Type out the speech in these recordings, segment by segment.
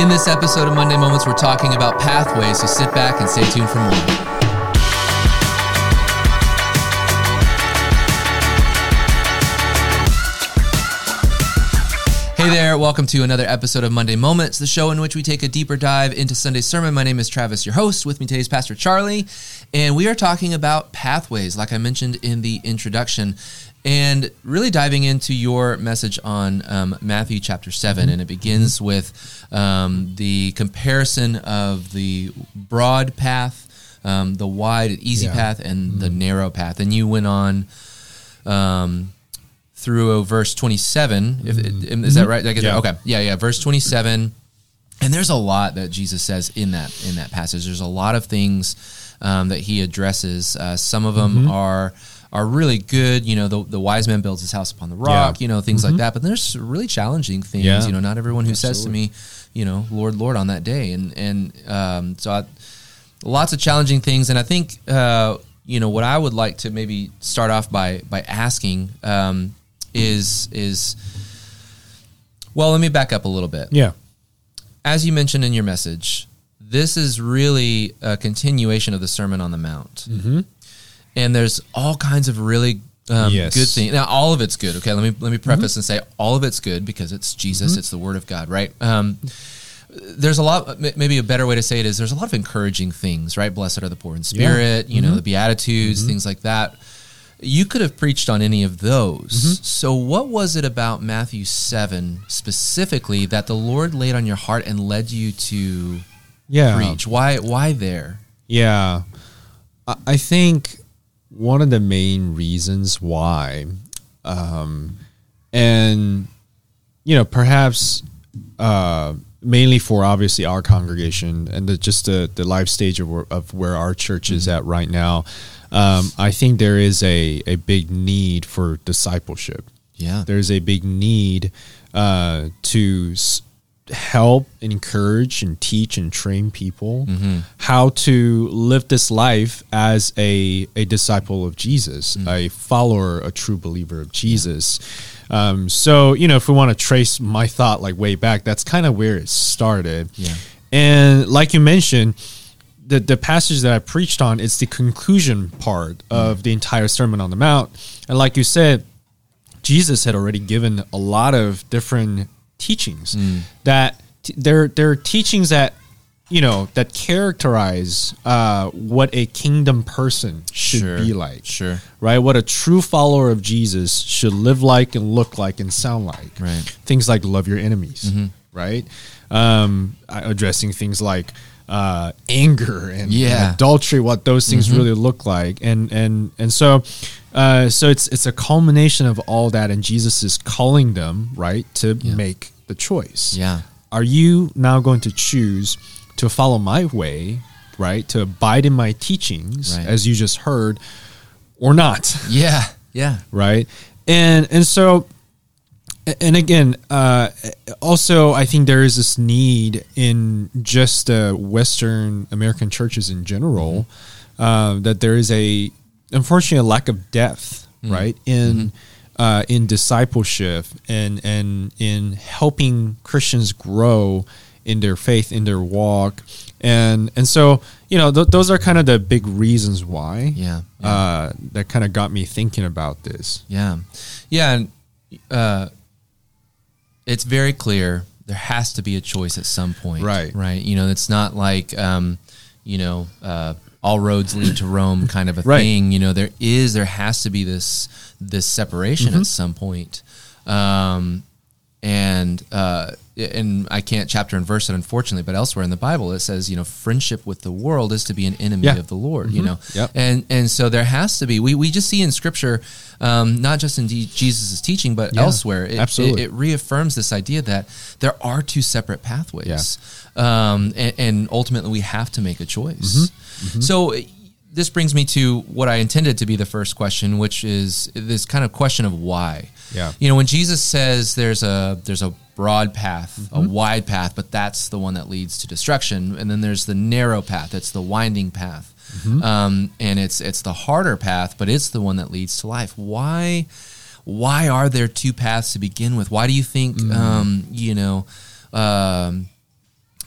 In this episode of Monday Moments, we're talking about pathways, so sit back and stay tuned for more. Hey there, welcome to another episode of Monday Moments, the show in which we take a deeper dive into Sunday's sermon. My name is Travis, your host. With me today is Pastor Charlie, and we are talking about pathways, like I mentioned in the introduction, and really diving into your message on um, Matthew chapter 7. And it begins with um, the comparison of the broad path, um, the wide, easy Yeah. path, and the narrow path. And you went on. Um, through verse 27 if, is that right I get? Yeah. okay yeah yeah verse 27 and there's a lot that jesus says in that in that passage there's a lot of things um, that he addresses uh, some of them are are really good you know the, the wise man builds his house upon the rock Yeah. you know things like that but there's really challenging things Yeah. you know not everyone who says to me you know lord lord on that day and and um, so I, lots of challenging things and i think uh, you know what i would like to maybe start off by by asking um, is is well let me back up a little bit Yeah. as you mentioned in your message this is really a continuation of the sermon on the mount mm-hmm. And there's all kinds of really um, Yes. good things now all of it's good okay? Let me let me mm-hmm. preface and say all of it's good because it's jesus mm-hmm. it's the word of god right? Um, there's a lot maybe a better way to say it is there's a lot of encouraging things right? Blessed are the poor in spirit you know mm-hmm. the beatitudes things like that. You could have preached on any of those. So what was it about matthew 7 specifically that the lord laid on your heart and led you to Yeah. preach? Why why there? Yeah. I I think one of the main reasons why, um, and, you know, perhaps uh, mainly for obviously our congregation and the, just the, the life stage of, where- of where our church is at right now, um, I think there is a, a big need for discipleship. yeah there's a big need uh, to s- help encourage and teach and train people mm-hmm. how to live this life as a, a disciple of jesus mm. a follower a true believer of jesus. Um, so you know if we want to trace my thought like way back that's kind of where it started. Yeah. and like you mentioned the, the passage that I preached on is the conclusion part mm. of the entire Sermon on the Mount. And like you said, Jesus had already given a lot of different teachings that t- they're, they're teachings that you know that characterize uh, what a kingdom person should Sure. be like Sure. right what a true follower of jesus should live like and look like and sound like Right. Mm-hmm. things like love your enemies right um, addressing things like uh, anger and, and Yeah. Mm-hmm. adultery what those things really look like and and and so uh, so it's it's a culmination of all that and jesus is calling them right to make the choice Yeah. are you now going to choose to follow my way right to abide in my teachings Right. as you just heard or not Yeah. Yeah. right and and so and again uh also i think there is this need in just uh, western american churches in general uh, that there is a unfortunately a lack of depth right in uh, in discipleship and and in helping christians grow in their faith in their walk. And and so you know th- those are kind of the big reasons why Yeah. uh, that kind of got me thinking about this. Yeah, yeah, and uh, it's very clear there has to be a choice at some point, Right. Right. You know, it's not like um, you know uh, all roads lead to Rome kind of a Right. thing. You know, there is there has to be this this separation Mm-hmm. at some point. Um, and uh, and I can't chapter and verse it unfortunately, but elsewhere in the Bible it says you know friendship with the world is to be an enemy Yeah. of the Lord. You know, Yep. and and so there has to be we, we just see in scripture um, not just in D- jesus' teaching but Yeah, elsewhere it, absolutely. it, it reaffirms this idea that there are two separate pathways um, and, and ultimately we have to make a choice Mm-hmm. so uh, this brings me to what i intended to be the first question which is this kind of question of why Yeah. you know when jesus says there's a there's a broad path a Mm-hmm. wide path but that's the one that leads to destruction and then there's the narrow path it's the winding path Mm-hmm. um, and it's it's the harder path but it's the one that leads to life why why are there two paths to begin with why do you think Mm. um, you know um,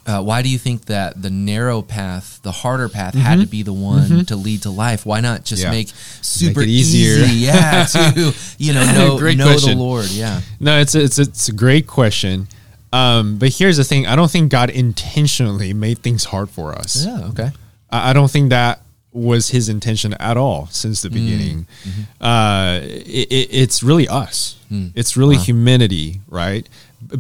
uh, why do you think that the narrow path, the harder path, had to be the one to lead to life? Why not just Mm-hmm. Yeah. make super it easier. easy? Yeah, to you know know, Great know the. Lord. Yeah, No, it's a, it's a, it's a great question. Um, but here's the thing: I don't think God intentionally made things hard for us. yeah, okay, I, I don't think that was His intention at all since the beginning. Uh, it, it, it's really us. It's really humanity, right?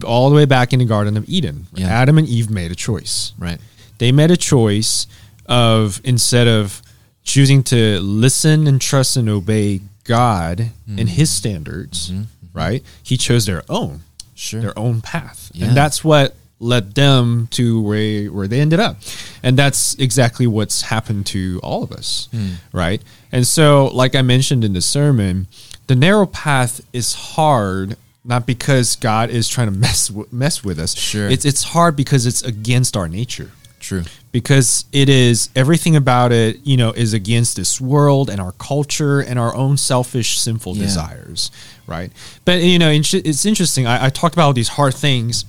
All the way back in the Garden of Eden, Yeah. Adam and Eve made a choice. right, They made a choice of instead of choosing to listen and trust and obey God and mm-hmm. His standards, mm-hmm. Mm-hmm. right? He chose their own sure, their own path. Yeah. And that's what led them to where where they ended up. And that's exactly what's happened to all of us, Hmm. right? And so like I mentioned in the sermon, the narrow path is hard not because God is trying to mess w- mess with us. Sure. It's it's hard because it's against our nature true, because it is everything about it you know is against this world and our culture and our own selfish sinful Yeah. desires right but you know it's interesting I, I talked about all these hard things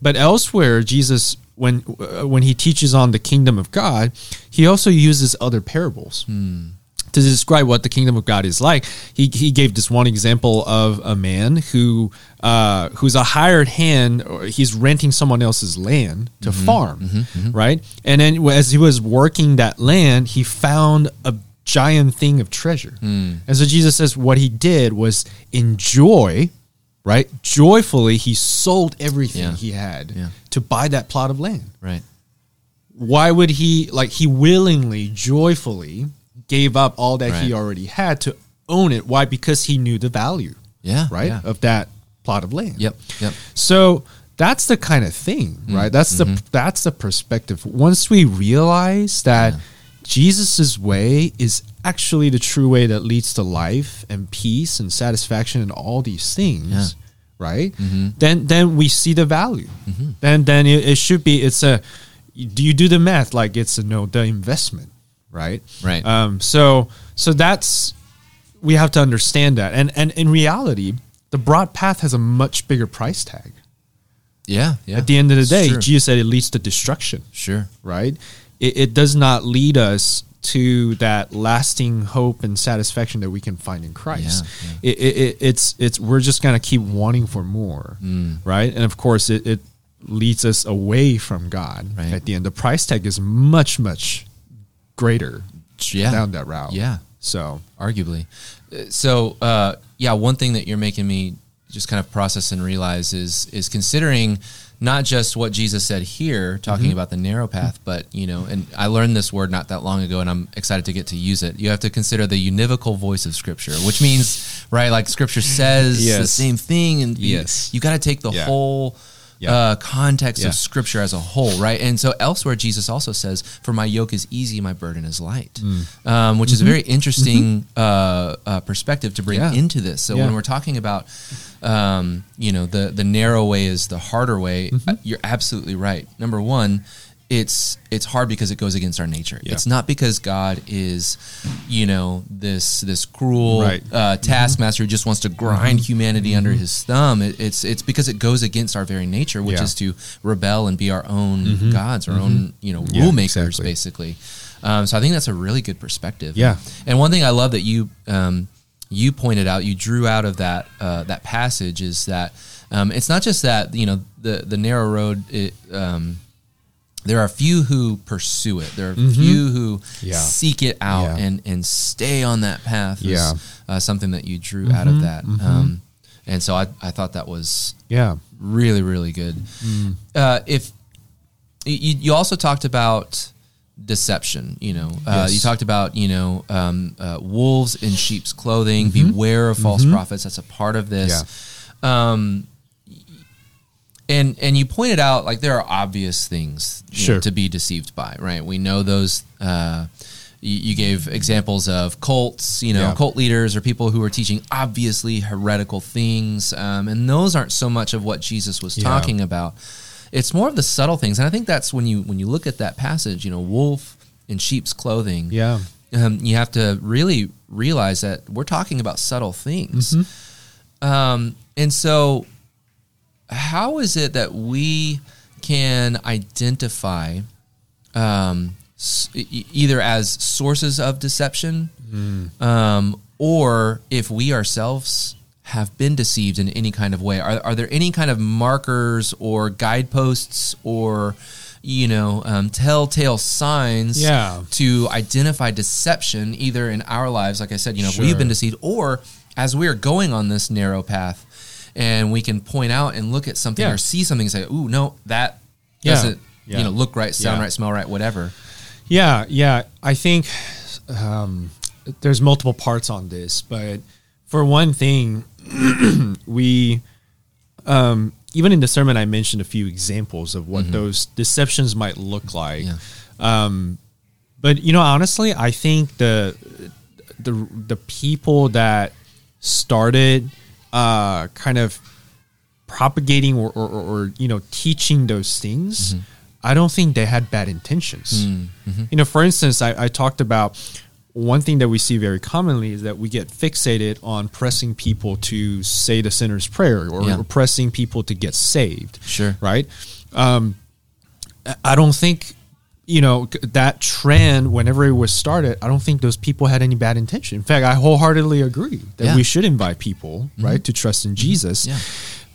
but elsewhere jesus when uh, when he teaches on the kingdom of god he also uses other parables to describe what the kingdom of God is like, he, he gave this one example of a man who uh, who's a hired hand, or he's renting someone else's land to mm-hmm. farm, mm-hmm. Mm-hmm. right? And then as he was working that land, he found a giant thing of treasure. Mm. And so Jesus says what he did was enjoy, right? Joyfully, he sold everything Yeah. he had Yeah. to buy that plot of land right, why would he like he willingly joyfully gave up all that he already had to own it. Why? Because he knew the value yeah, right yeah. of that plot of land. Yep, yep, so that's the kind of thing mm-hmm, right? That's the mm-hmm. that's the perspective. Once we realize that jesus' way is actually the true way that leads to life and peace and satisfaction and all these things Yeah. right? Mm-hmm. Then then we see the value. Then then it, it should be it's a do you do the math? Like it's a no the investment right? Right. um so so that's we have to understand that. And and in reality the broad path has a much bigger price tag. Yeah, yeah. at the end of the day jesus said it leads to destruction sure, right? It, it does not lead us to that lasting hope and satisfaction that we can find in christ. Yeah, It, it, it, it's it's we're just gonna keep wanting for more Mm. right? And of course it, it leads us away from god. Right. at the end the price tag is much much greater yeah, down that route yeah. so arguably. Uh, So, uh, yeah, one thing that you're making me just kind of process and realize is is considering not just what Jesus said here, talking Mm-hmm. about the narrow path, but you know, and I learned this word not that long ago, and I'm excited to get to use it. You have to consider the univocal voice of Scripture, which means, right, like Scripture says the same thing, and you- Yes. you, got to take the Yeah. whole. Yeah. Uh, context Yeah. of scripture as a whole, right? And so elsewhere, Jesus also says, "For my yoke is easy, my burden is light," Mm. um, which is a very interesting uh, uh, perspective to bring Mm-hmm. Yeah. into this. So when we're talking about, um, you know, the the narrow way is the harder way, Mm-hmm. uh, you're absolutely right. Number one, it's it's hard because it goes against our nature. Yeah. It's not because God is, you know, this this cruel Right. Mm-hmm. uh, taskmaster who just wants to grind humanity under his thumb. It, it's it's because it goes against our very nature, which Yeah. is to rebel and be our own gods, our own you know Yeah, rule makers, exactly. basically. Um, so I think that's a really good perspective. Yeah. And one thing I love that you um, you pointed out, you drew out of that uh, that passage is that um, it's not just that you know the the narrow road. It, um, there are few who pursue it. There are few who Mm-hmm. Yeah. seek it out Yeah. and and stay on that path. is, Yeah. uh, something that you drew out of that. Um, and so I, I thought that was yeah really really good. Uh, if you, you also talked about deception, you know, uh, Yes. you talked about you know um, uh, wolves in sheep's clothing. Beware of false prophets. That's a part of this. Um, and and you pointed out like there are obvious things you know, to be deceived by, right? We know those. Uh, you, you gave examples of cults, you know, Yeah. cult leaders or people who are teaching obviously heretical things, um, and those aren't so much of what Jesus was Yeah. talking about. It's more of the subtle things, and I think that's when you when you look at that passage, you know, wolf in sheep's clothing. yeah Um, you have to really realize that we're talking about subtle things. Um, and so, how is it that we can identify um, e- either as sources of deception um, or if we ourselves have been deceived in any kind of way. Are, are there any kind of markers or guideposts or you know um, telltale signs Yeah. to identify deception either in our lives like i said you know if we've been deceived or as we are going on this narrow path and we can point out and look at something Yeah. or see something and say ooh no that Yeah. doesn't Yeah. you know look right sound right smell right whatever Yeah, yeah. I think um, there's multiple parts on this, but for one thing, we um, even in the sermon I mentioned a few examples of what those deceptions might look like. Um, but you know, honestly, I think the the the people that started uh, kind of propagating or, or, or, you know teaching those things i don't think they had bad intentions you know for instance I, I talked about one thing that we see very commonly is that we get fixated on pressing people to say the sinner's prayer or, Yeah. or pressing people to get saved Sure. right um, i don't think you know that trend whenever it was started i don't think those people had any bad intention in fact i wholeheartedly agree that Yeah. we should invite people mm-hmm. right to trust in mm-hmm. jesus Yeah.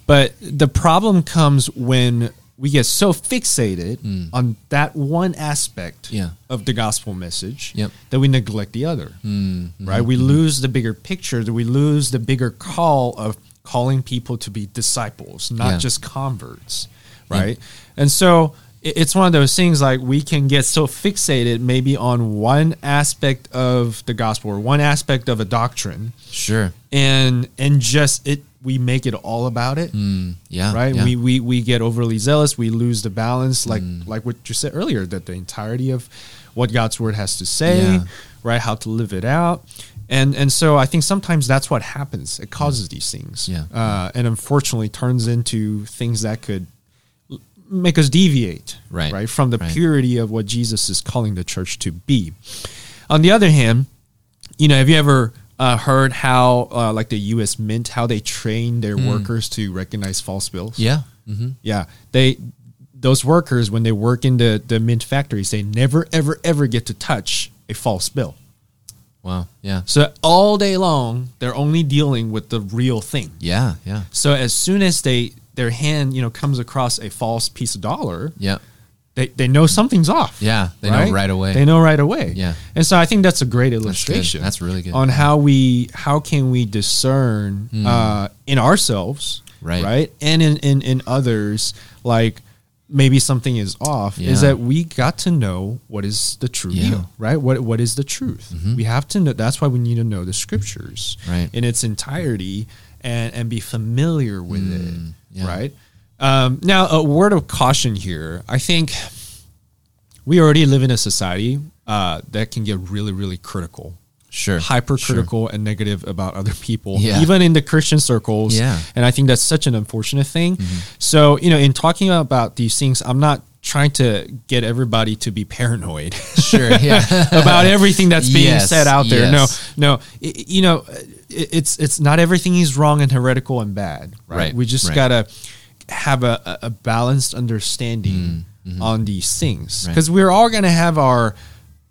but the problem comes when we get so fixated mm. on that one aspect. Yeah. of the gospel message Yep. that we neglect the other. Mm, Right? We lose the bigger picture, that we lose the bigger call of calling people to be disciples, not just converts. Right? And so it's one of those things like we can get so fixated maybe on one aspect of the gospel or one aspect of a doctrine sure. and and just it we make it all about it. Mm, yeah right? yeah. we, we we get overly zealous. We lose the balance like like what you said earlier that the entirety of what god's word has to say Yeah. right? How to live it out. And and so i think sometimes that's what happens. It causes these things Yeah. uh, and unfortunately turns into things that could make us deviate Right. right from the Right. purity of what jesus is calling the church to be on the other hand you know, have you ever uh, heard how, uh, like the U.S. Mint, how they train their workers to recognize false bills? Yeah hmm yeah. They those workers when they work in the the mint factories, they never ever ever get to touch a false bill. wow yeah So all day long, they're only dealing with the real thing. yeah yeah So as soon as they their hand, you know, comes across a false piece of dollar, yeah they, they know something's off. Yeah, they know right away. They know right away. Yeah. And so I think that's a great illustration. That's really good. On how we how can we discern uh, in ourselves. Right. right, and in, in in others, like maybe something is off. Is that we got to know what is the true Yeah. Mm-hmm. deal, right? What what is the truth? We have to know. That's why we need to know the scriptures Right. in its entirety and and be familiar with Mm, it, yeah. right? Um, now, a word of caution here. I think we already live in a society uh, that can get really, really critical, sure hypercritical, and negative about other people, Yeah. even in the Christian circles. Yeah. Mm-hmm. And I think that's such an unfortunate thing. So, you know, in talking about these things, I'm not trying to get everybody to be paranoid sure yeah about everything that's being Yes, said out there. yes. No, no, I- I- you know, it, it's it's not everything is wrong and heretical and bad. Right. Right, We just right. gotta have a, a- balanced understanding on these things Mm, mm-hmm. Right. because we're all gonna have our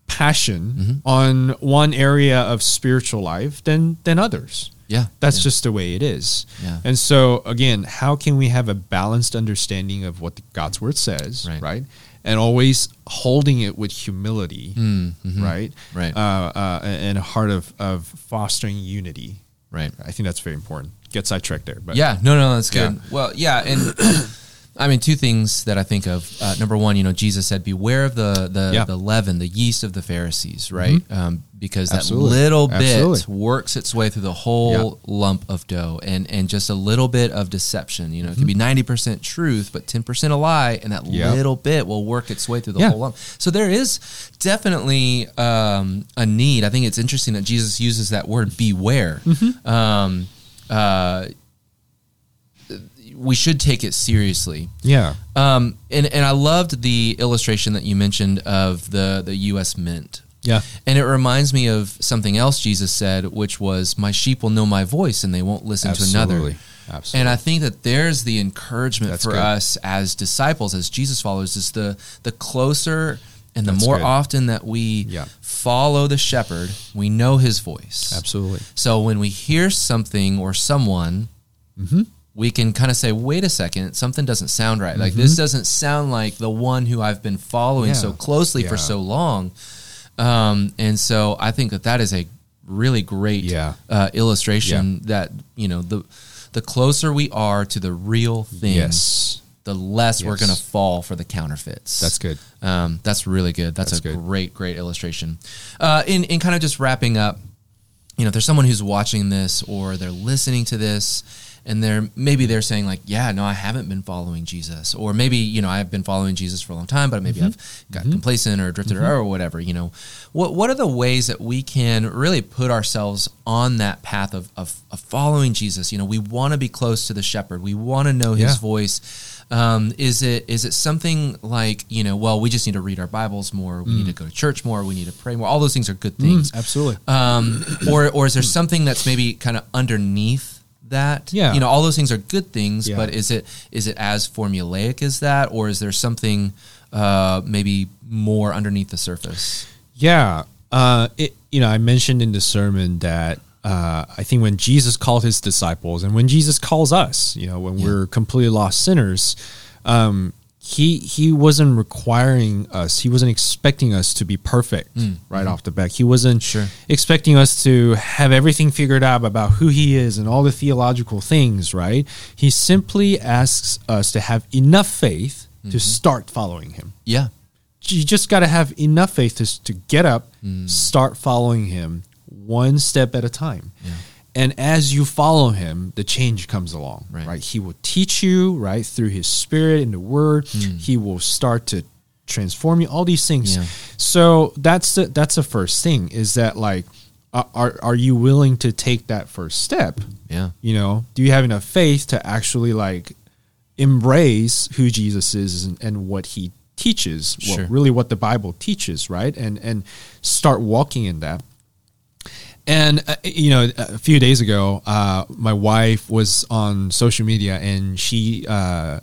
passion Mm-hmm. on one area of spiritual life than than others. Yeah That's yeah. just the way it is. Yeah. And so again, how can we have a balanced understanding of what the, God's word says, Right. right? And always holding it with humility, Mm, mhm. right? Right. Uh, uh, and a heart of, of fostering unity. right I think that's very important. Get sidetracked there, but Yeah, no, no, that's good. Yeah. Well, yeah, and I mean, two things that I think of. Uh, number one, you know, Jesus said, "Beware of the the, Yeah. the leaven, the yeast of the Pharisees," right? Um, because that Absolutely. little bit Absolutely. works its way through the whole lump of dough, and and just a little bit of deception. You know, it can be ninety percent truth, but ten percent a lie, and that Yeah. little bit will work its way through the Yeah. whole lump. So there is definitely um, a need. I think it's interesting that Jesus uses that word "beware." Mm-hmm. Um, uh, we should take it seriously. yeah, Um, and and I loved the illustration that you mentioned of the the U.S. Mint. yeah, And it reminds me of something else Jesus said, which was, "My sheep will know my voice, and they won't listen to another." Absolutely. And I think that there's the encouragement That's for good. us as disciples, as Jesus followers, is the the closer and the That's more good. often that we Yeah. follow the shepherd, we know his voice. Absolutely. So when we hear something or someone, Mm-hmm. We can kind of say, "Wait a second, something doesn't sound right. Like this doesn't sound like the one who I've been following Mm-hmm. Yeah. so closely for so long." Um, and so I think that that is a really great Yeah. uh, illustration that you know the the closer we are to the real thing, Yes. the less we're going to fall for the counterfeits. That's good. Um, that's really good. That's, That's a good. great, great illustration. Uh, in in kind of just wrapping up, you know, if there's someone who's watching this or they're listening to this, and they're maybe they're saying like, yeah, no, I haven't been following Jesus, or maybe you know I've been following Jesus for a long time, but maybe Mm-hmm. I've got complacent or drifted or whatever. You know, what what are the ways that we can really put ourselves on that path of of, of following Jesus? You know, we want to be close to the shepherd. We want to know His Yeah. voice. Um, is it is it something like you know? Well, we just need to read our Bibles more. We Mm. need to go to church more. We need to pray more. All those things are good things. Absolutely. Um, or or is there something that's maybe kind of underneath that? Yeah. you know, all those things are good things. Yeah. But is it is it as formulaic as that, or is there something uh, maybe more underneath the surface? Yeah. Uh, it, you know, I mentioned in the sermon that uh, I think when Jesus called his disciples and when Jesus calls us, you know, when we're completely lost sinners, um, he he wasn't requiring us. He wasn't expecting us to be perfect mm, right mm-hmm. off the bat. He wasn't Sure. expecting us to have everything figured out about who he is and all the theological things. Right. He simply asks us to have enough faith to mm-hmm. start following him Yeah, you just got to have enough faith to, to get up, mm. start following him one step at a time. And as you follow him, the change comes along, Right. right? He will teach you, right, through his spirit and the word. Hmm. He will start to transform you, all these things. Yeah. So that's the, that's the first thing is that like, are- are, are you willing to take that first step? yeah, You know, do you have enough faith to actually like embrace who Jesus is and, and what he teaches, Sure. what really what the Bible teaches, right? And and start walking in that. And uh, you know, a few days ago, uh, my wife was on social media and she uh,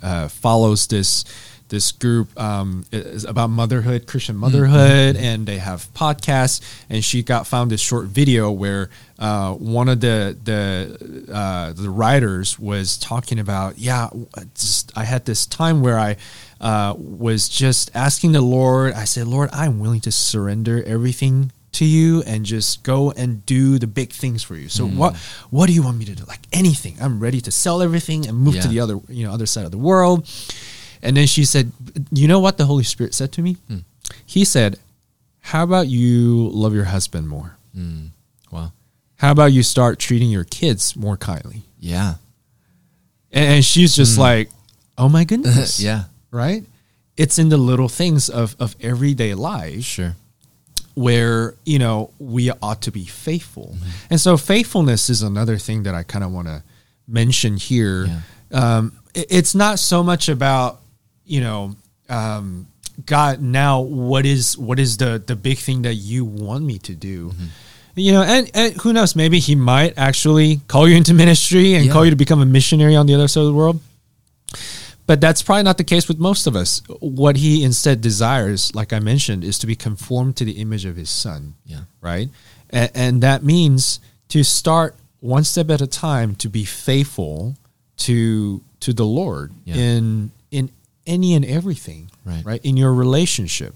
uh, follows this this group um, about motherhood, Christian motherhood, and they have podcasts. And she got found this short video where uh, one of the the uh, the writers was talking about, yeah, just, I had this time where I uh, was just asking the Lord. I said, Lord, I'm willing to surrender everything to you and just go and do the big things for you. So mm. what what do you want me to do? Like anything. I'm ready to sell everything and move to the other you know other side of the world. And then she said, "You know what the Holy Spirit said to me? Hmm. He said, "How about you love your husband more? Mm. wow, How about you start treating your kids more kindly?" yeah, And, and she's just hmm. like, "Oh my goodness." yeah, Right? It's in the little things of of everyday life. sure, where you know we ought to be faithful. And so faithfulness is another thing that i kind of want to mention here. Um, it- it's not so much about you know um, god now what is what is the the big thing that you want me to do? You know and, and who knows maybe he might actually call you into ministry and Yeah. call you to become a missionary on the other side of the world but that's probably not the case with most of us. What he instead desires, like I mentioned, is to be conformed to the image of his son. Yeah. Right. And, and that means to start one step at a time to be faithful to to the Lord Yeah. in in any and everything. Right. Right. In your relationship.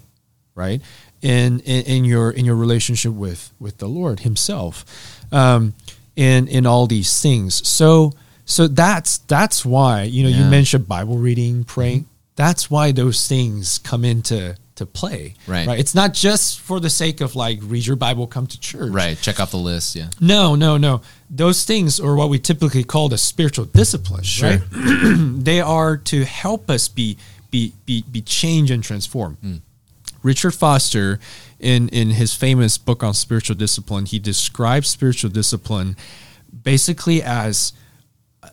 Right. In, in in your in your relationship with with the Lord Himself, um, in in all these things. So so that's that's why you know you Yeah. Mm-hmm. mentioned Bible reading, praying. That's why those things come into to play. Right. Right. It's not just for the sake of like read your Bible, come to church. right. Check off the list. Yeah, No, no, no. Those things are what we typically call the spiritual disciplines. Sure. Right. they are to help us be be be be changed and transformed. Hmm. Richard Foster, in in his famous book on spiritual discipline, he describes spiritual discipline basically as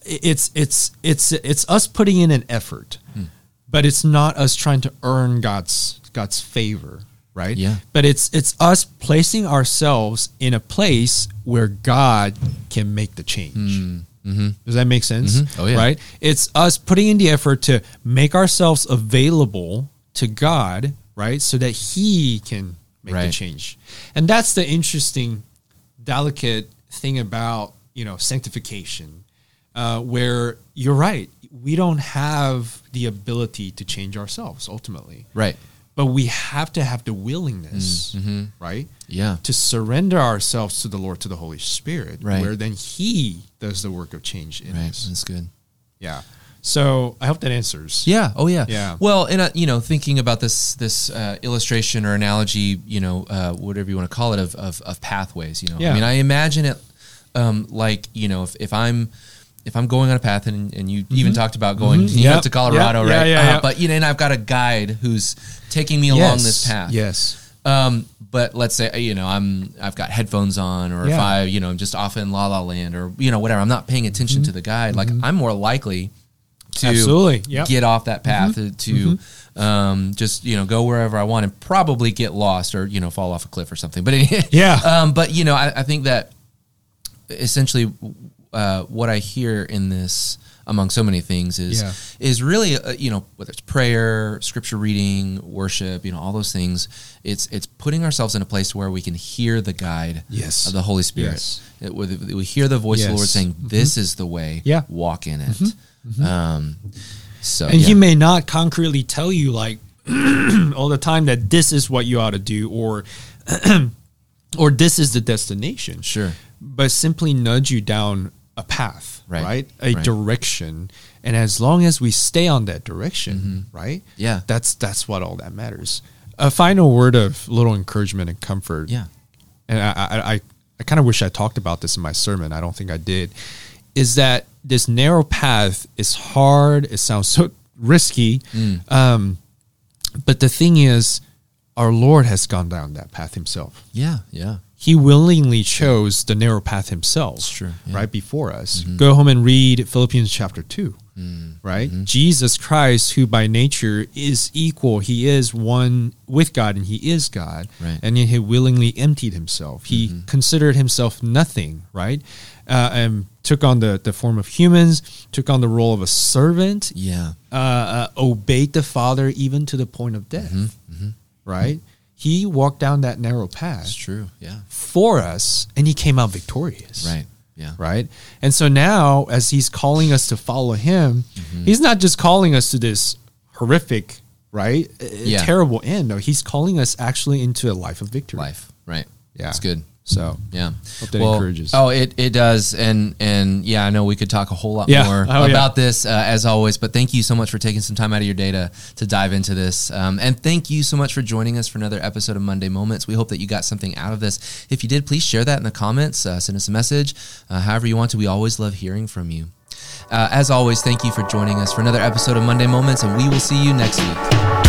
it's it's it's it's us putting in an effort, Hmm. but it's not us trying to earn God's God's favor, right? Yeah. But it's it's us placing ourselves in a place where God can make the change. Does that make sense? Mhm. Oh, yeah. Right? It's us putting in the effort to make ourselves available to God, right? So that He can make the change. And that's the interesting, delicate thing about, you know, sanctification, uh, where you're right. We don't have the ability to change ourselves ultimately. Right. But we have to have the willingness, Mm-hmm. right? Yeah. to surrender ourselves to the Lord, to the Holy Spirit, Right. where then He does the work of change in Right. us. That's good. Yeah. So I hope that answers. Yeah. Oh, yeah. Yeah. Well, and uh, you know, thinking about this this uh, illustration or analogy, you know, uh, whatever you want to call it, of, of of pathways. You know, I mean, I imagine it um, like you know, if, if I'm if I'm going on a path, and, and you even talked about going you Mm-hmm. Yep. to Colorado, Yeah, yeah, right? yeah, Uh, yeah. But you know, and I've got a guide who's taking me along this path. Yes. Um, but let's say you know I'm I've got headphones on, or if I you know I'm just off in La La Land, or you know whatever. I'm not paying attention Mm-hmm. to the guide. Like I'm more likely to Absolutely. Yep. Mm-hmm. get off that path to um, just you know go wherever I want and probably get lost or you know fall off a cliff or something. But Yeah. Um, but you know I, I think that essentially uh, what I hear in this among so many things is Yeah. is really uh, you know whether it's prayer, scripture reading, worship, you know all those things. It's it's putting ourselves in a place where we can hear the guide Yes. of the Holy Spirit. Yes. It- we hear the voice of the Lord Yes. Mm-hmm. saying, "This is the way. Yeah. Mm-hmm. walk in it." Um, so And yeah. He may not concretely tell you like all the time that this is what you ought to do or or this is the destination. Sure. But simply nudge you down a path, Right. right? A Right. direction. And as long as we stay on that direction, right? Mm-hmm. Yeah. That's that's what all that matters. A final word of little encouragement and comfort. Yeah. and I, I, I, I kind of wish I talked about this in my sermon. I don't think I did. Is that this narrow path is hard? It sounds so risky. Mm. Um, but the thing is, our Lord has gone down that path himself. Yeah. Yeah. He willingly chose the narrow path himself. True, yeah. Right before us. Go home and read Philippians chapter 2. Right? Jesus Christ, who by nature is equal, he is one with God and he is God. Right. And yet he willingly emptied himself. He considered himself nothing, right? Uh, and took on the, the form of humans, took on the role of a servant, Yeah. uh, uh, obeyed the Father even to the point of death. Right? He walked down that narrow path It's true. Yeah. for us and he came out victorious Right. Yeah. right and so now as he's calling us to follow him Mm-hmm. he's not just calling us to this horrific right Yeah. terrible end no he's calling us actually into a life of victory Life. Right. Yeah. It's good. So Yeah. Hope that encourages. Oh, it, it does. And and yeah, I know we could talk a whole lot Yeah. more Oh, yeah. about this uh, as always, but thank you so much for taking some time out of your day to, to dive into this. Um, and thank you so much for joining us for another episode of Monday Moments. We hope that you got something out of this. If you did, please share that in the comments, uh, send us a message, uh, however you want to. We always love hearing from you. Uh, as always, thank you for joining us for another episode of Monday Moments, and we will see you next week.